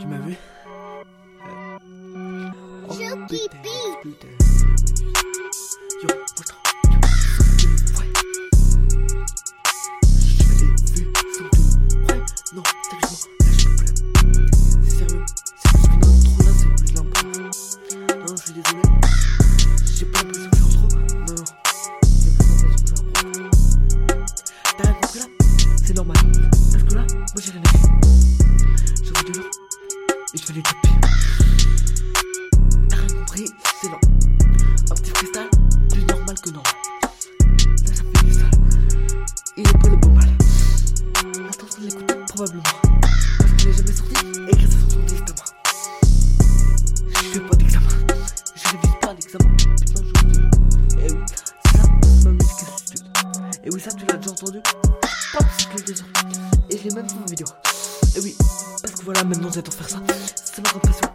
Tu m'as vu Oh, peux plus. C'est normal. Parce que là, moi j'ai rien à. Je vous. Et je fais les rien compris C'est non. Un petit cristal, plus normal que. Là, ça fait ça. Il est pas le beau mal. Attention de l'écouter, probablement. Parce qu'il est jamais sorti et que ça sur son. Je fais pas d'examen. Je révise pas d'examen. Putain, je. Et oui, ça, ma musique substitute. Et oui, ça, tu l'as déjà entendu? Pas parce que je l'ai. Et je l'ai même fait en vidéo. Et oui, parce que voilà, maintenant, j'adore faire ça. C'est ma passion.